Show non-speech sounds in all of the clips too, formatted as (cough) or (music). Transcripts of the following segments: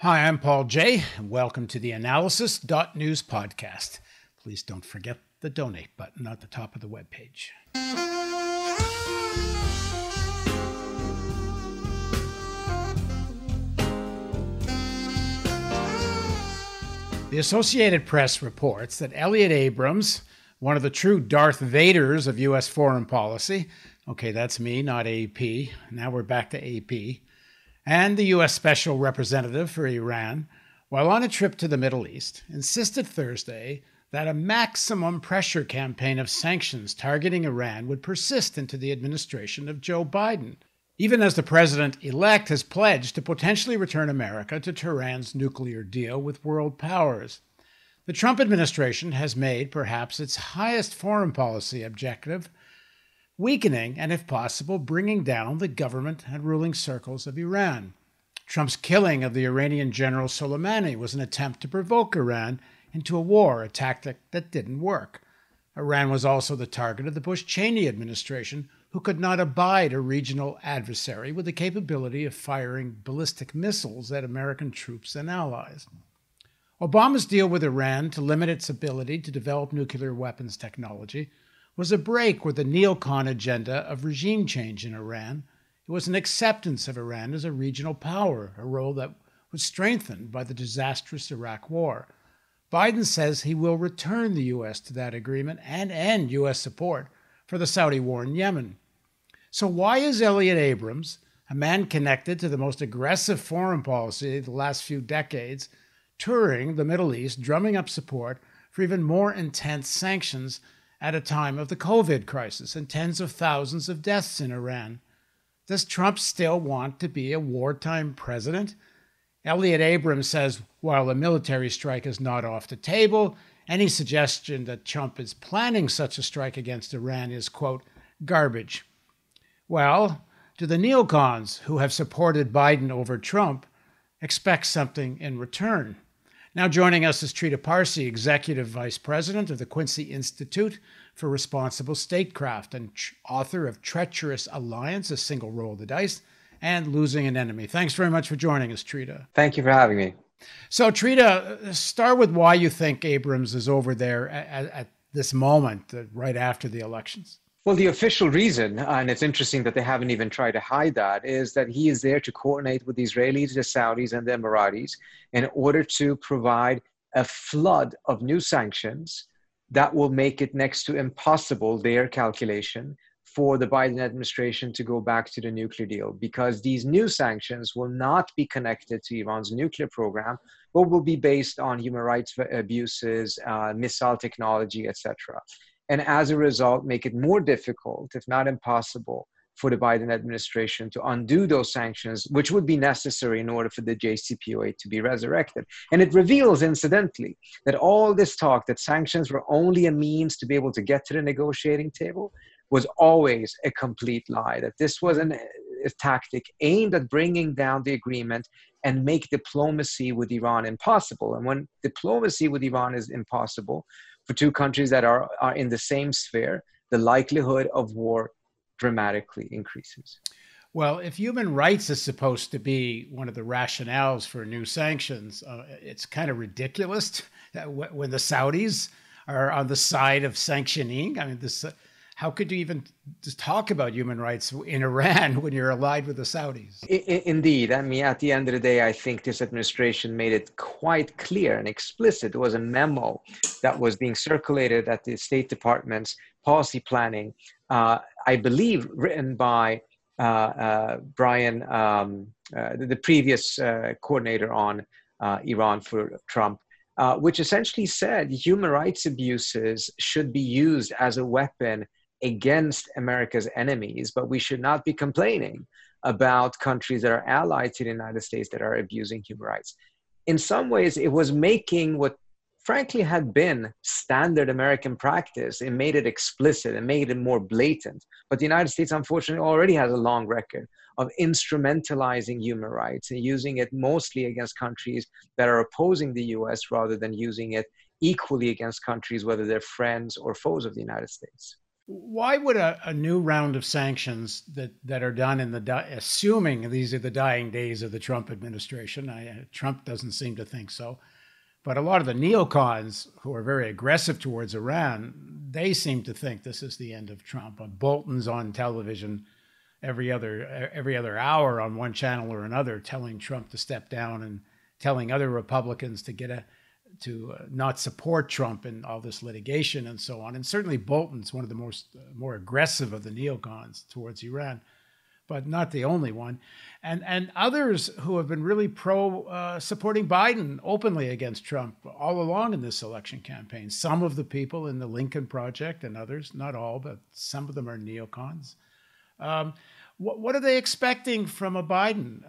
Hi, I'm Paul Jay, and welcome to the Analysis.news podcast. Please don't forget the donate button at the top of the webpage. The Associated Press reports that Elliott Abrams, one of the true Darth Vaders of U.S. foreign policy, okay, that's me, not AP. Now we're back to AP and the U.S. Special Representative for Iran, while on a trip to the Middle East, insisted Thursday that a maximum pressure campaign of sanctions targeting Iran would persist into the administration of Joe Biden, even as the president elect has pledged to potentially return America to Tehran's nuclear deal with world powers. The Trump administration has made perhaps its highest foreign policy objective weakening and, if possible, bringing down the government and ruling circles of Iran. Trump's killing of the Iranian general Soleimani was an attempt to provoke Iran into a war, a tactic that didn't work. Iran was also the target of the Bush Cheney administration, who could not abide a regional adversary with the capability of firing ballistic missiles at American troops and allies. Obama's deal with Iran to limit its ability to develop nuclear weapons technology was a break with the neocon agenda of regime change in Iran. It was an acceptance of Iran as a regional power, a role that was strengthened by the disastrous Iraq War. Biden says he will return the U.S. to that agreement and end U.S. support for the Saudi war in Yemen. So, why is Elliott Abrams, a man connected to the most aggressive foreign policy of the last few decades, touring the Middle East, drumming up support for even more intense sanctions at a time of the COVID crisis and tens of thousands of deaths in Iran. Does Trump still want to be a wartime president? Elliot Abrams says while a military strike is not off the table, any suggestion that Trump is planning such a strike against Iran is, quote, garbage. Well, do the neocons who have supported Biden over Trump expect something in return? Now joining us is Trita Parsi, Executive Vice President of the Quincy Institute for Responsible Statecraft and author of Treacherous Alliance, A Single Roll of the Dice, and Losing an Enemy. Thanks very much for joining us, Trita. Thank you for having me. So, Trita, start with why you think Abrams is over there at, at this moment, uh, right after the elections. Well, the official reason, and it's interesting that they haven't even tried to hide that, is that he is there to coordinate with the Israelis, the Saudis, and the Emiratis in order to provide a flood of new sanctions that will make it next to impossible, their calculation, for the Biden administration to go back to the nuclear deal. Because these new sanctions will not be connected to Iran's nuclear program, but will be based on human rights abuses, uh, missile technology, etc and as a result make it more difficult, if not impossible, for the Biden administration to undo those sanctions, which would be necessary in order for the JCPOA to be resurrected. And it reveals, incidentally, that all this talk that sanctions were only a means to be able to get to the negotiating table was always a complete lie, that this was an, a tactic aimed at bringing down the agreement and make diplomacy with Iran impossible. And when diplomacy with Iran is impossible, for two countries that are, are in the same sphere, the likelihood of war dramatically increases. Well, if human rights is supposed to be one of the rationales for new sanctions, uh, it's kind of ridiculous (laughs) that when the Saudis are on the side of sanctioning. I mean, this uh, how could you even just talk about human rights in Iran (laughs) when you're allied with the Saudis? Indeed. I mean, at the end of the day, I think this administration made it quite clear and explicit. It was a memo that was being circulated at the State Department's policy planning, uh, I believe, written by uh, uh, Brian, um, uh, the, the, previous uh, coordinator on uh, Iran for Trump. Uh, which essentially said human rights abuses should be used as a weapon against America's enemies, but we should not be complaining about countries that are allied to the United States that are abusing human rights. In some ways, it was making what frankly had been standard American practice. It made it explicit and made it more blatant. But the United States, unfortunately, already has a long record of instrumentalizing human rights and using it mostly against countries that are opposing the US rather than using it equally against countries, whether they're friends or foes of the United States. Why would a, a, new round of sanctions that, that are done in the di- assuming these are the dying days of the Trump administration? I, uh, Trump doesn't seem to think so, but a lot of the neocons who are very aggressive towards Iran, they seem to think this is the end of Trump. Bolton's on television every other every other hour on one channel or another, telling Trump to step down and telling other Republicans to get a to uh, not support Trump in all this litigation and so on. And certainly Bolton's one of the most uh, more aggressive of the neocons towards Iran, but not the only one. And and others who have been really pro uh, supporting Biden openly against Trump all along in this election campaign. Some of the people in the Lincoln Project and others, not all, but some of them are neocons. Um, what, what are they expecting from a Biden?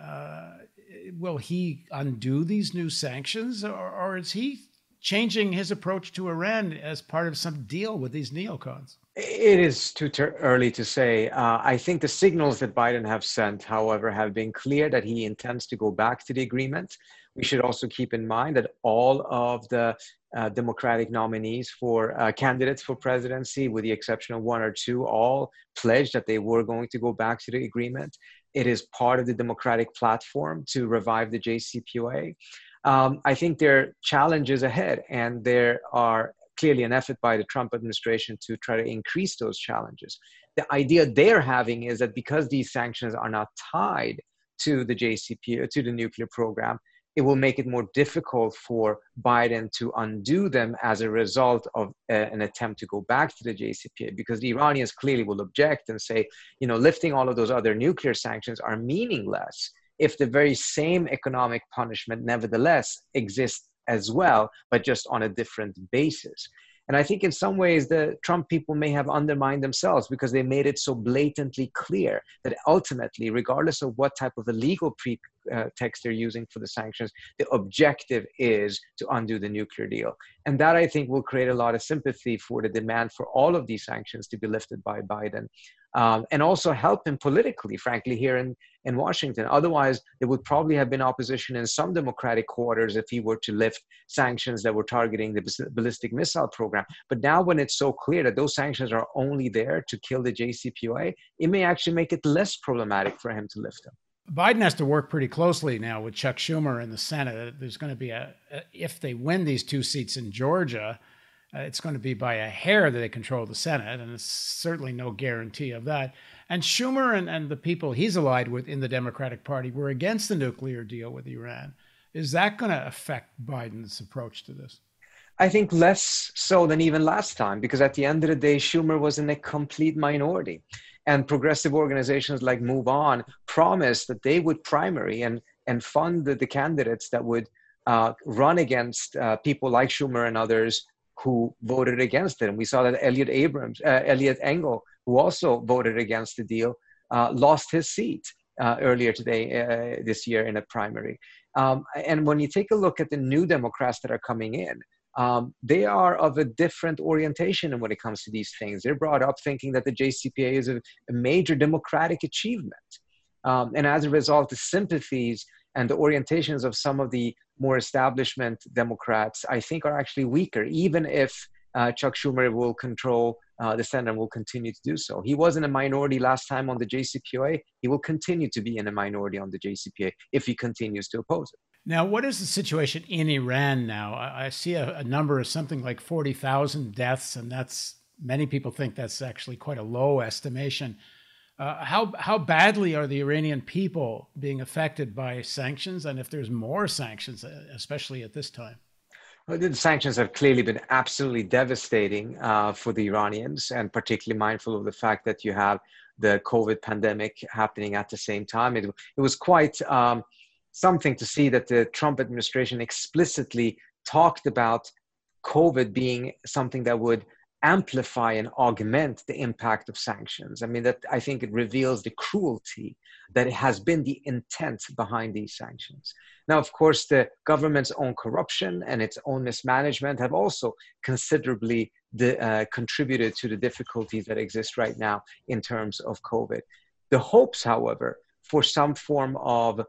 Will he undo these new sanctions, or, or is he changing his approach to Iran as part of some deal with these neocons? It is too ter- early to say. Uh, I think the signals that Biden have sent, however, have been clear that he intends to go back to the agreement. We should also keep in mind that all of the uh, Democratic nominees for uh, candidates for presidency, with the exception of one or two, all pledged that they were going to go back to the agreement. It is part of the Democratic platform to revive the JCPOA. Um, I think there are challenges ahead, and there are clearly an effort by the Trump administration to try to increase those challenges. The idea they're having is that because these sanctions are not tied to the JCPOA, to the nuclear program, it will make it more difficult for Biden to undo them as a result of uh, an attempt to go back to the JCPOA because the Iranians clearly will object and say, you know, lifting all of those other nuclear sanctions are meaningless if the very same economic punishment nevertheless exists as well, but just on a different basis. And I think in some ways the Trump people may have undermined themselves because they made it so blatantly clear that ultimately, regardless of what type of a legal pretext uh, they're using for the sanctions, the objective is to undo the nuclear deal. And that I think will create a lot of sympathy for the demand for all of these sanctions to be lifted by Biden um, and also help him politically, frankly, here in, in Washington. Otherwise, there would probably have been opposition in some Democratic quarters if he were to lift sanctions that were targeting the ballistic missile program. But now, when it's so clear that those sanctions are only there to kill the JCPOA, it may actually make it less problematic for him to lift them. Biden has to work pretty closely now with Chuck Schumer in the Senate. There's going to be a, if they win these two seats in Georgia, uh, it's going to be by a hair that they control the Senate, and it's certainly no guarantee of that. And Schumer and, and the people he's allied with in the Democratic Party were against the nuclear deal with Iran. Is that going to affect Biden's approach to this? I think less so than even last time, because at the end of the day, Schumer was in a complete minority. And progressive organizations like Move On promised that they would primary and, and fund the, the candidates that would uh, run against uh, people like Schumer and others who voted against it. And we saw that Elliot Abrams, uh, Eliot Engel, who also voted against the deal, uh, lost his seat uh, earlier today, uh, this year in a primary. Um, and when you take a look at the new Democrats that are coming in, um, they are of a different orientation when it comes to these things. They're brought up thinking that the JCPOA is a, a major democratic achievement. Um, and as a result, the sympathies and the orientations of some of the more establishment Democrats, I think, are actually weaker, even if uh, Chuck Schumer will control uh, the Senate and will continue to do so. He was in a minority last time on the JCPOA. He will continue to be in a minority on the JCPOA if he continues to oppose it. Now, what is the situation in Iran now? I see a, a number of something like 40,000 deaths, and that's many people think that's actually quite a low estimation. Uh, how how badly are the Iranian people being affected by sanctions, and if there's more sanctions, uh, especially at this time? Well, the sanctions have clearly been absolutely devastating uh, for the Iranians, and particularly mindful of the fact that you have the COVID pandemic happening at the same time. It, it was quite um, something to see that the Trump administration explicitly talked about COVID being something that would amplify and augment the impact of sanctions. I mean, that I think it reveals the cruelty that has been the intent behind these sanctions. Now, of course, the government's own corruption and its own mismanagement have also considerably de- uh, contributed to the difficulties that exist right now in terms of COVID. The hopes, however, for some form of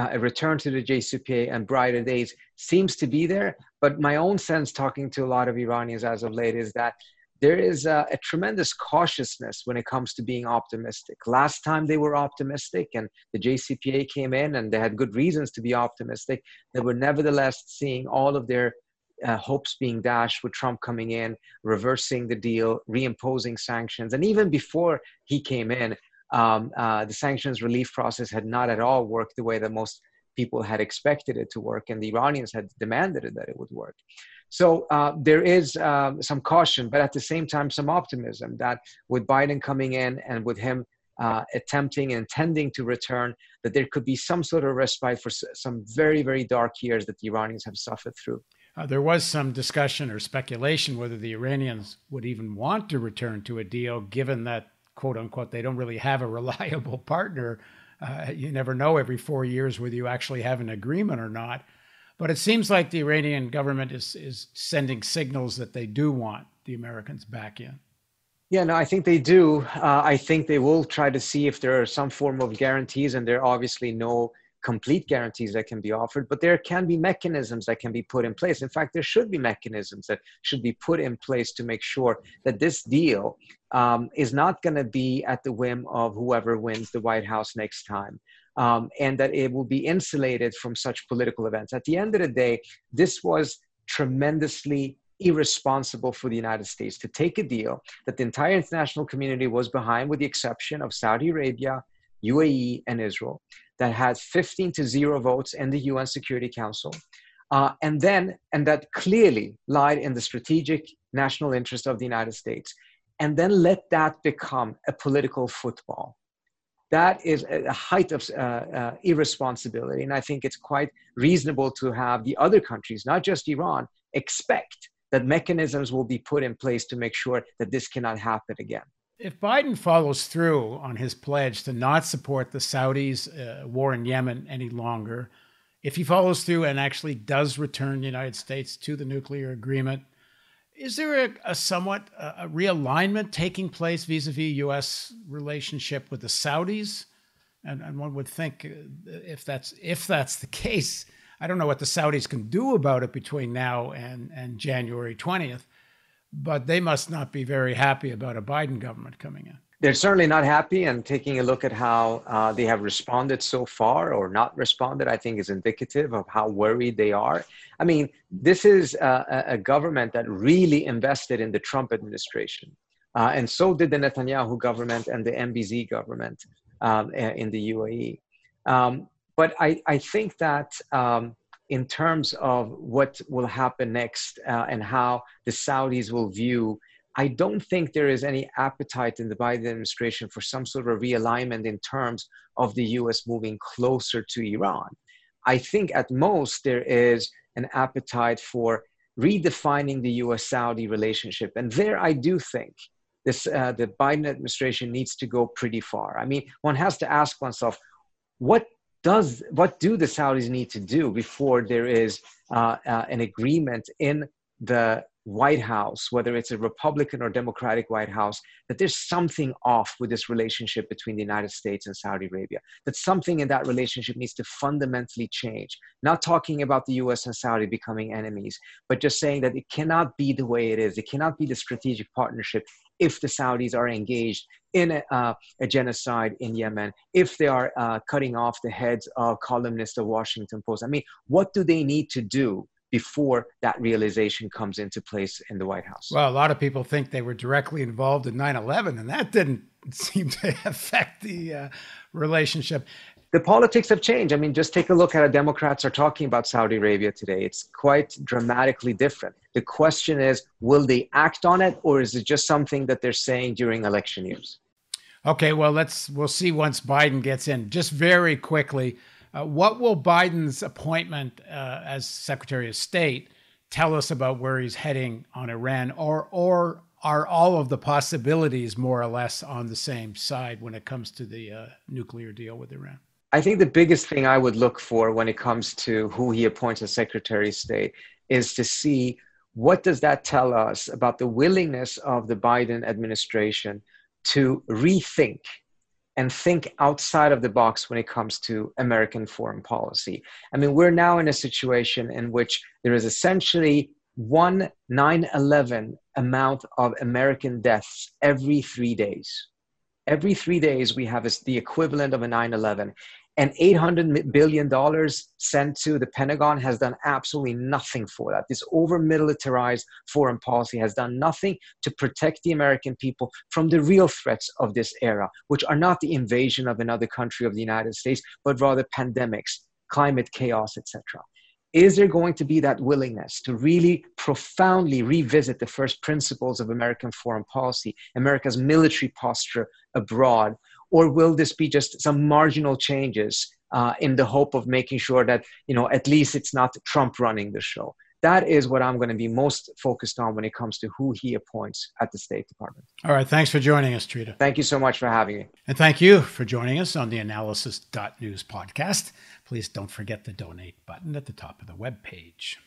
uh, a return to the JCPOA and brighter days seems to be there. But my own sense, talking to a lot of Iranians as of late, is that there is a, a, tremendous cautiousness when it comes to being optimistic. Last time they were optimistic and the JCPA came in and they had good reasons to be optimistic, they were nevertheless seeing all of their uh, hopes being dashed with Trump coming in, reversing the deal, reimposing sanctions. And even before he came in, um, uh, the sanctions relief process had not at all worked the way that most people had expected it to work, and the Iranians had demanded it that it would work. So uh, there is um, some caution, but at the same time, some optimism that with Biden coming in and with him uh, attempting and intending to return, that there could be some sort of respite for some very, very dark years that the Iranians have suffered through. Uh, there was some discussion or speculation whether the Iranians would even want to return to a deal, given that, quote unquote, they don't really have a reliable (laughs) partner. Uh, you never know every four years whether you actually have an agreement or not. But it seems like the Iranian government is, is sending signals that they do want the Americans back in. Yeah, no, I think they do. Uh, I think they will try to see if there are some form of guarantees, and there are obviously no complete guarantees that can be offered, but there can be mechanisms that can be put in place. In fact, there should be mechanisms that should be put in place to make sure that this deal um, is not going to be at the whim of whoever wins the White House next time um, and that it will be insulated from such political events. At the end of the day, this was tremendously irresponsible for the United States to take a deal that the entire international community was behind, with the exception of Saudi Arabia, UAE, and Israel, that had 15 to 0 votes in the UN Security Council. Uh, and then, and that clearly lied in the strategic national interest of the United States. And then let that become a political football that is a height of uh, uh, irresponsibility. And I think it's quite reasonable to have the other countries, not just Iran, expect that mechanisms will be put in place to make sure that this cannot happen again. If Biden follows through on his pledge to not support the Saudis' uh, war in Yemen any longer, if he follows through and actually does return the United States to the nuclear agreement, is there a, a somewhat a realignment taking place vis-a-vis U.S. relationship with the Saudis? And, and one would think uh, if that's if that's the case, I don't know what the Saudis can do about it between now and, and January 20th, but they must not be very happy about a Biden government coming in. They're certainly not happy and taking a look at how uh, they have responded so far or not responded i think is indicative of how worried they are. I mean this is a, a government that really invested in the trump administration uh, and so did the netanyahu government and the mbz government um, in the uae um, but I, I think that um, in terms of what will happen next uh, and how the saudis will view I don't think there is any appetite in the Biden administration for some sort of realignment in terms of the US moving closer to Iran. I think at most there is an appetite for redefining the US Saudi relationship. And there I do think this, uh, the Biden administration needs to go pretty far. I mean, one has to ask oneself, what does what do the Saudis need to do before there is uh, uh, an agreement in the White House, whether it's a Republican or Democratic White House, that there's something off with this relationship between the United States and Saudi Arabia, that something in that relationship needs to fundamentally change. Not talking about the US and Saudi becoming enemies, but just saying that it cannot be the way it is. It cannot be the strategic partnership if the Saudis are engaged in a, uh, a genocide in Yemen, if they are uh, cutting off the heads of columnists of Washington Post. I mean, what do they need to do? Before that realization comes into place in the White House. Well, a lot of people think they were directly involved in 9 11, and that didn't (laughs) seem to affect the uh, relationship. The politics have changed. I mean, just take a look at how Democrats are talking about Saudi Arabia today. It's quite dramatically different. The question is will they act on it, or is it just something that they're saying during election years? Okay, well, let's we'll see once Biden gets in. Just very quickly, uh, what will Biden's appointment uh, as Secretary of State tell us about where he's heading on Iran, or or are all of the possibilities more or less on the same side when it comes to the uh, nuclear deal with Iran? I think the biggest thing I would look for when it comes to who he appoints as Secretary of State is to see what does that tell us about the willingness of the Biden administration to rethink and think outside of the box when it comes to American foreign policy. I mean, we're now in a situation in which there is essentially one 9 11 amount of American deaths every three days. Every three days, we have the equivalent of a 9 11 and $800 billion sent to the Pentagon has done absolutely nothing for that. This over militarized foreign policy has done nothing to protect the American people from the real threats of this era, which are not the invasion of another country of the United States, but rather pandemics, climate chaos, etc. Is there going to be that willingness to really profoundly revisit the first principles of American foreign policy, America's military posture abroad, or will this be just some marginal changes uh, in the hope of making sure that you know at least it's not Trump running the show? That is what I'm going to be most focused on when it comes to who he appoints at the State Department. All right. Thanks for joining us, Trita. Thank you so much for having me. And thank you for joining us on the Analysis.news podcast. Please don't forget the donate button at the top of the web page.